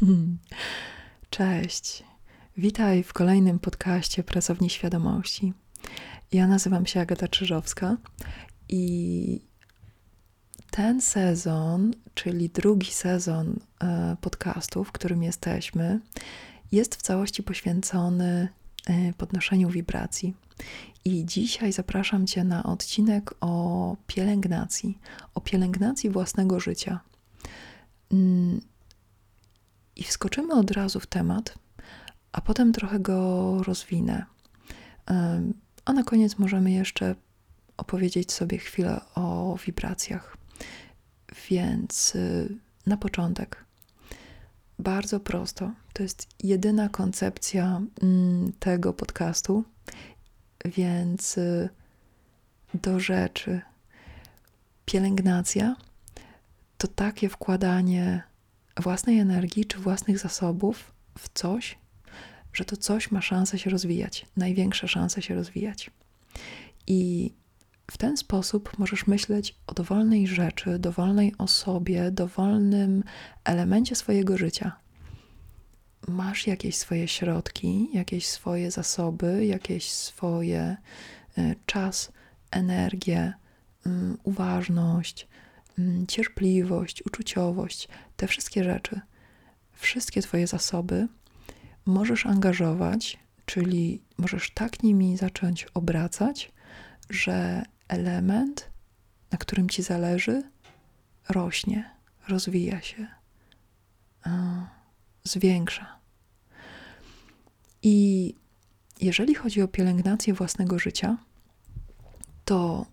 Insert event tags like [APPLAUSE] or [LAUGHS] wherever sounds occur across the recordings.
[LAUGHS] Cześć. Witaj w kolejnym podcaście Pracowni Świadomości. Ja nazywam się Agata Czyżowska i ten sezon, czyli drugi sezon e, podcastu, w którym jesteśmy, jest w całości poświęcony e, podnoszeniu wibracji. I dzisiaj zapraszam Cię na odcinek o pielęgnacji, o pielęgnacji własnego życia. I wskoczymy od razu w temat, a potem trochę go rozwinę. A na koniec możemy jeszcze opowiedzieć sobie chwilę o wibracjach. Więc y, na początek, bardzo prosto, to jest jedyna koncepcja mm, tego podcastu, więc y, do rzeczy. Pielęgnacja to takie wkładanie własnej energii czy własnych zasobów w coś, że to coś ma szansę się rozwijać, największe szanse się rozwijać. I w ten sposób możesz myśleć o dowolnej rzeczy, dowolnej osobie, dowolnym elemencie swojego życia. Masz jakieś swoje środki, jakieś swoje zasoby, jakieś swoje y, czas, energię, y, uważność, y, cierpliwość, uczuciowość, te wszystkie rzeczy, wszystkie Twoje zasoby możesz angażować, czyli możesz tak nimi zacząć obracać, że element, na którym ci zależy, rośnie, rozwija się, zwiększa. I jeżeli chodzi o pielęgnację własnego życia, to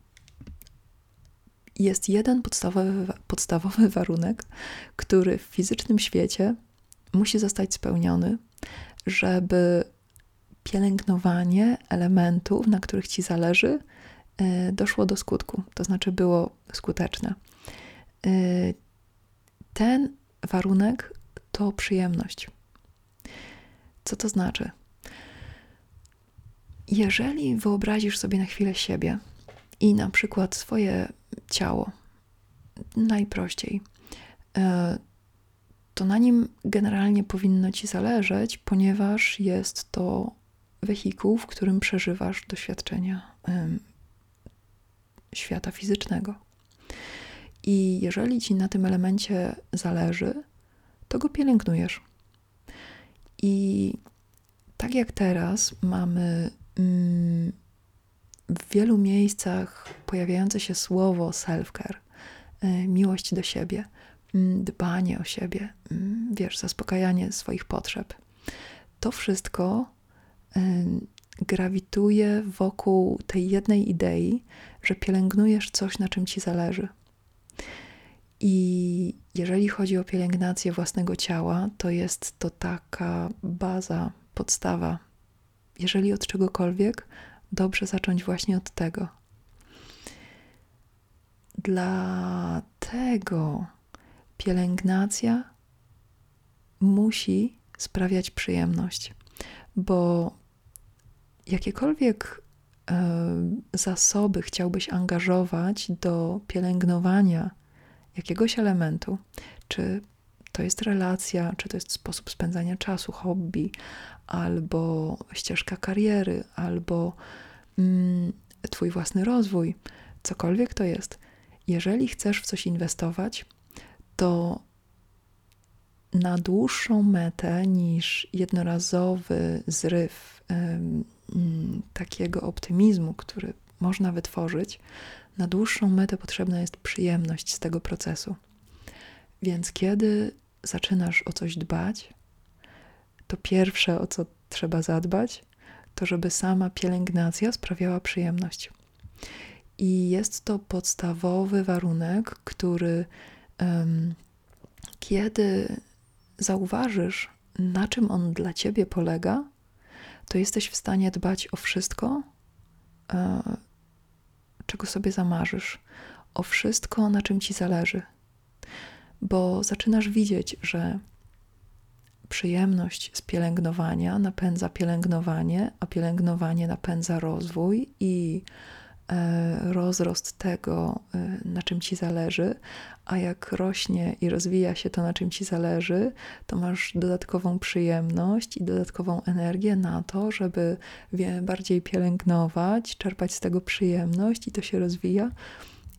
jest jeden podstawowy, podstawowy [LAUGHS] warunek, który w fizycznym świecie musi zostać spełniony, żeby pielęgnowanie elementów, na których ci zależy, e, doszło do skutku, to znaczy było skuteczne. E, ten warunek to przyjemność. Co to znaczy? Jeżeli wyobrazisz sobie na chwilę siebie i na przykład swoje ciało, najprościej, e, to na nim generalnie powinno ci zależeć, ponieważ jest to wehikuł, w którym przeżywasz doświadczenia świata fizycznego. I jeżeli ci na tym elemencie zależy, to go pielęgnujesz. I tak jak teraz mamy mm, w wielu miejscach pojawiające się słowo self-care, y, miłość do siebie, mm, dbanie o siebie, mm, wiesz, zaspokajanie swoich potrzeb. To wszystko y, grawituje wokół tej jednej idei, że pielęgnujesz coś, na czym ci zależy. I jeżeli chodzi o pielęgnację własnego ciała, to jest to taka baza, podstawa. Jeżeli od czegokolwiek, dobrze zacząć właśnie od tego. Dlatego pielęgnacja musi sprawiać przyjemność, bo jakiekolwiek e, zasoby chciałbyś angażować do pielęgnowania jakiegoś elementu, czy to jest relacja, czy to jest sposób spędzania czasu, hobby, albo ścieżka kariery, albo mm, Twój własny rozwój, cokolwiek to jest. Jeżeli chcesz w coś inwestować, to na dłuższą metę niż jednorazowy zryw ym, takiego optymizmu, który można wytworzyć, na dłuższą metę potrzebna jest przyjemność z tego procesu. Więc kiedy zaczynasz o coś dbać, to pierwsze, o co trzeba zadbać, to żeby sama pielęgnacja sprawiała przyjemność. I jest to podstawowy warunek, który, um, kiedy zauważysz, na czym on dla ciebie polega, to jesteś w stanie dbać o wszystko, e, czego sobie zamarzysz, o wszystko, na czym ci zależy. Bo zaczynasz widzieć, że przyjemność z pielęgnowania napędza pielęgnowanie, a pielęgnowanie napędza rozwój i e, rozrost tego, e, na czym ci zależy, a jak rośnie i rozwija się to, na czym ci zależy, to masz dodatkową przyjemność i dodatkową energię na to, żeby bardziej pielęgnować, czerpać z tego przyjemność i to się rozwija.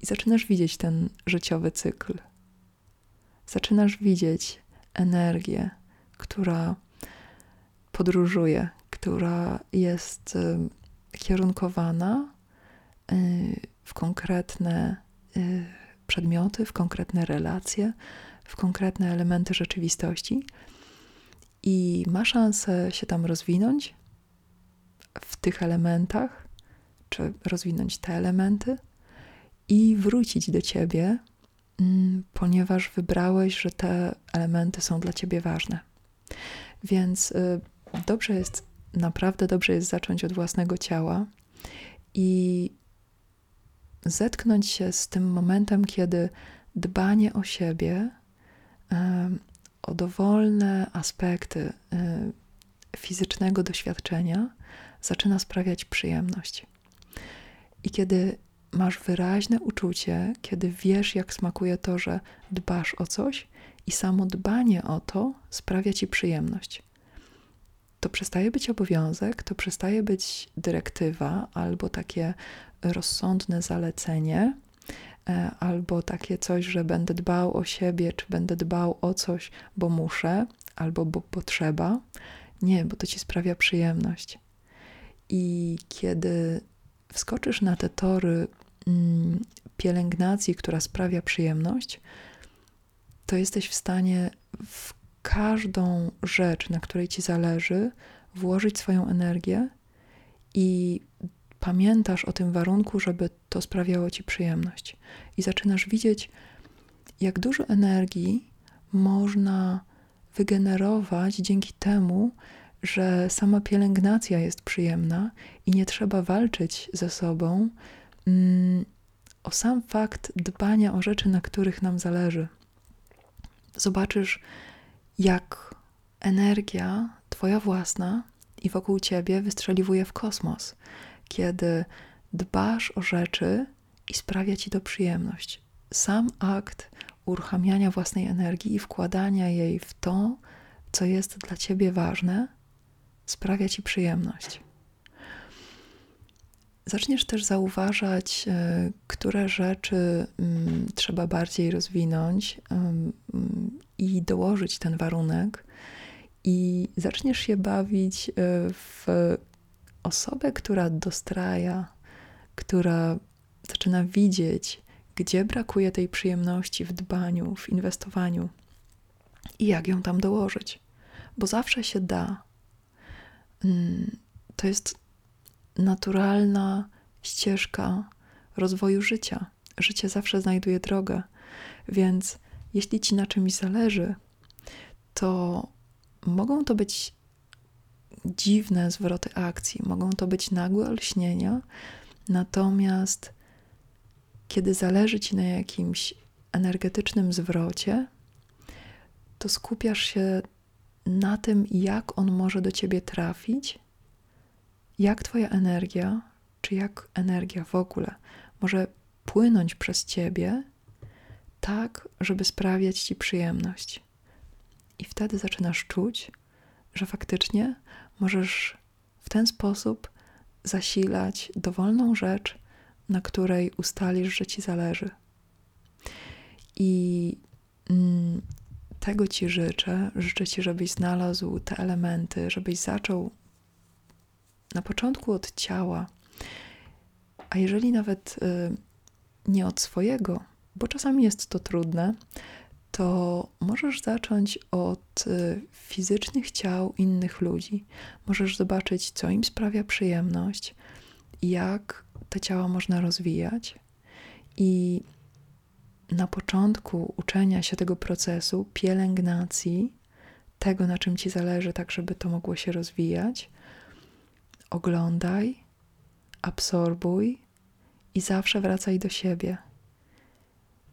I zaczynasz widzieć ten życiowy cykl. Zaczynasz widzieć energię, która podróżuje, która jest kierunkowana y, w konkretne y, przedmioty, w konkretne relacje, w konkretne elementy rzeczywistości i ma szansę się tam rozwinąć w tych elementach, czy rozwinąć te elementy i wrócić do ciebie, mm, ponieważ wybrałeś, że te elementy są dla ciebie ważne. Więc dobrze jest, naprawdę dobrze jest zacząć od własnego ciała i zetknąć się z tym momentem, kiedy dbanie o siebie, o dowolne aspekty fizycznego doświadczenia zaczyna sprawiać przyjemność. I kiedy masz wyraźne uczucie, kiedy wiesz, jak smakuje to, że dbasz o coś, i samo dbanie o to sprawia ci przyjemność to przestaje być obowiązek, to przestaje być dyrektywa albo takie rozsądne zalecenie, e, albo takie coś, że będę dbał o siebie, czy będę dbał o coś, bo muszę, albo bo potrzeba. Nie, bo to ci sprawia przyjemność. I kiedy wskoczysz na te tory mm, pielęgnacji, która sprawia przyjemność, to jesteś w stanie w każdą rzecz, na której ci zależy, włożyć swoją energię i pamiętasz o tym warunku, żeby to sprawiało ci przyjemność. I zaczynasz widzieć, jak dużo energii można wygenerować dzięki temu, że sama pielęgnacja jest przyjemna i nie trzeba walczyć ze sobą mm, o sam fakt dbania o rzeczy, na których nam zależy. Zobaczysz, jak energia Twoja własna i wokół Ciebie wystrzeliwuje w kosmos, kiedy dbasz o rzeczy i sprawia Ci to przyjemność. Sam akt uruchamiania własnej energii i wkładania jej w to, co jest dla Ciebie ważne, sprawia Ci przyjemność. Zaczniesz też zauważać, e, które rzeczy mm, trzeba bardziej rozwinąć mm, i dołożyć ten warunek, i zaczniesz się bawić e, w osobę, która dostraja, która zaczyna widzieć, gdzie brakuje tej przyjemności w dbaniu, w inwestowaniu i jak ją tam dołożyć, bo zawsze się da. Mm, to jest naturalna ścieżka rozwoju życia. Życie zawsze znajduje drogę, więc jeśli ci na czymś zależy, to mogą to być dziwne zwroty akcji, mogą to być nagłe olśnienia, natomiast kiedy zależy ci na jakimś energetycznym zwrocie, to skupiasz się na tym, jak on może do ciebie trafić, jak twoja energia, czy jak energia w ogóle może płynąć przez ciebie tak, żeby sprawiać ci przyjemność. I wtedy zaczynasz czuć, że faktycznie możesz w ten sposób zasilać dowolną rzecz, na której ustalisz, że ci zależy. I mm, tego ci życzę. Życzę ci, żebyś znalazł te elementy, żebyś zaczął na początku od ciała, a jeżeli nawet y, nie od swojego, bo czasami jest to trudne, to możesz zacząć od y, fizycznych ciał innych ludzi. Możesz zobaczyć, co im sprawia przyjemność, jak te ciała można rozwijać. I na początku uczenia się tego procesu, pielęgnacji, tego na czym ci zależy, tak żeby to mogło się rozwijać, oglądaj, absorbuj i zawsze wracaj do siebie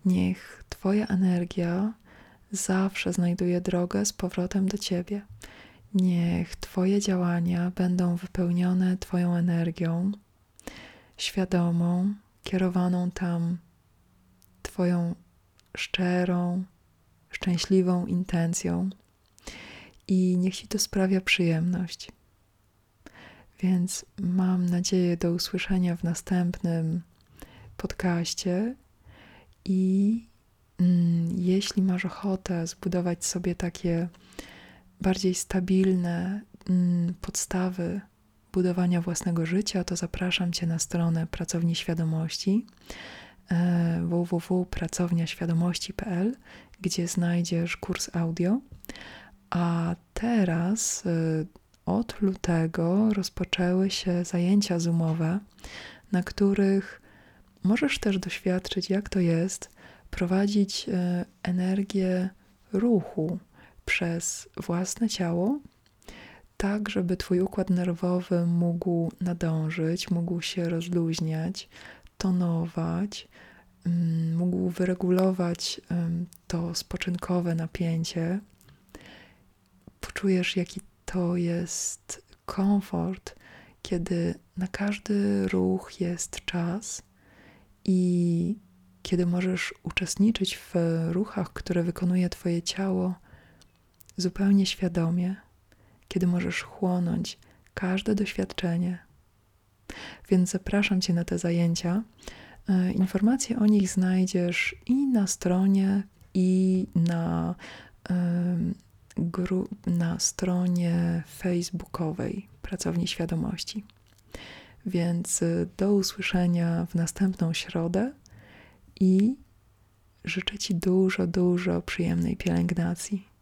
Niech Twoja energia zawsze znajduje drogę z powrotem do Ciebie. Niech Twoje działania będą wypełnione Twoją energią. świadomą, kierowaną tam Twoją szczerą, szczęśliwą intencją i niech Ci to sprawia przyjemność. Więc mam nadzieję do usłyszenia w następnym podcaście i mm, jeśli masz ochotę zbudować sobie takie bardziej stabilne mm, podstawy budowania własnego życia, to zapraszam Cię na stronę Pracowni Świadomości e, www.pracowniaświadomości.pl, gdzie znajdziesz kurs audio. A teraz e, od lutego rozpoczęły się zajęcia zoomowe, na których możesz też doświadczyć, jak to jest prowadzić e, energię ruchu przez własne ciało, tak żeby Twój układ nerwowy mógł nadążyć, mógł się rozluźniać, tonować, mm, mógł wyregulować to spoczynkowe napięcie. Poczujesz, jaki to jest komfort, kiedy na każdy ruch jest czas i kiedy możesz uczestniczyć w ruchach, które wykonuje Twoje ciało zupełnie świadomie, kiedy możesz chłonąć każde doświadczenie. Więc zapraszam Cię na te zajęcia. E, informacje o nich znajdziesz i na stronie, i na, na stronie facebookowej Pracowni Świadomości. Więc e, do usłyszenia w następną środę i życzę Ci dużo, dużo przyjemnej pielęgnacji.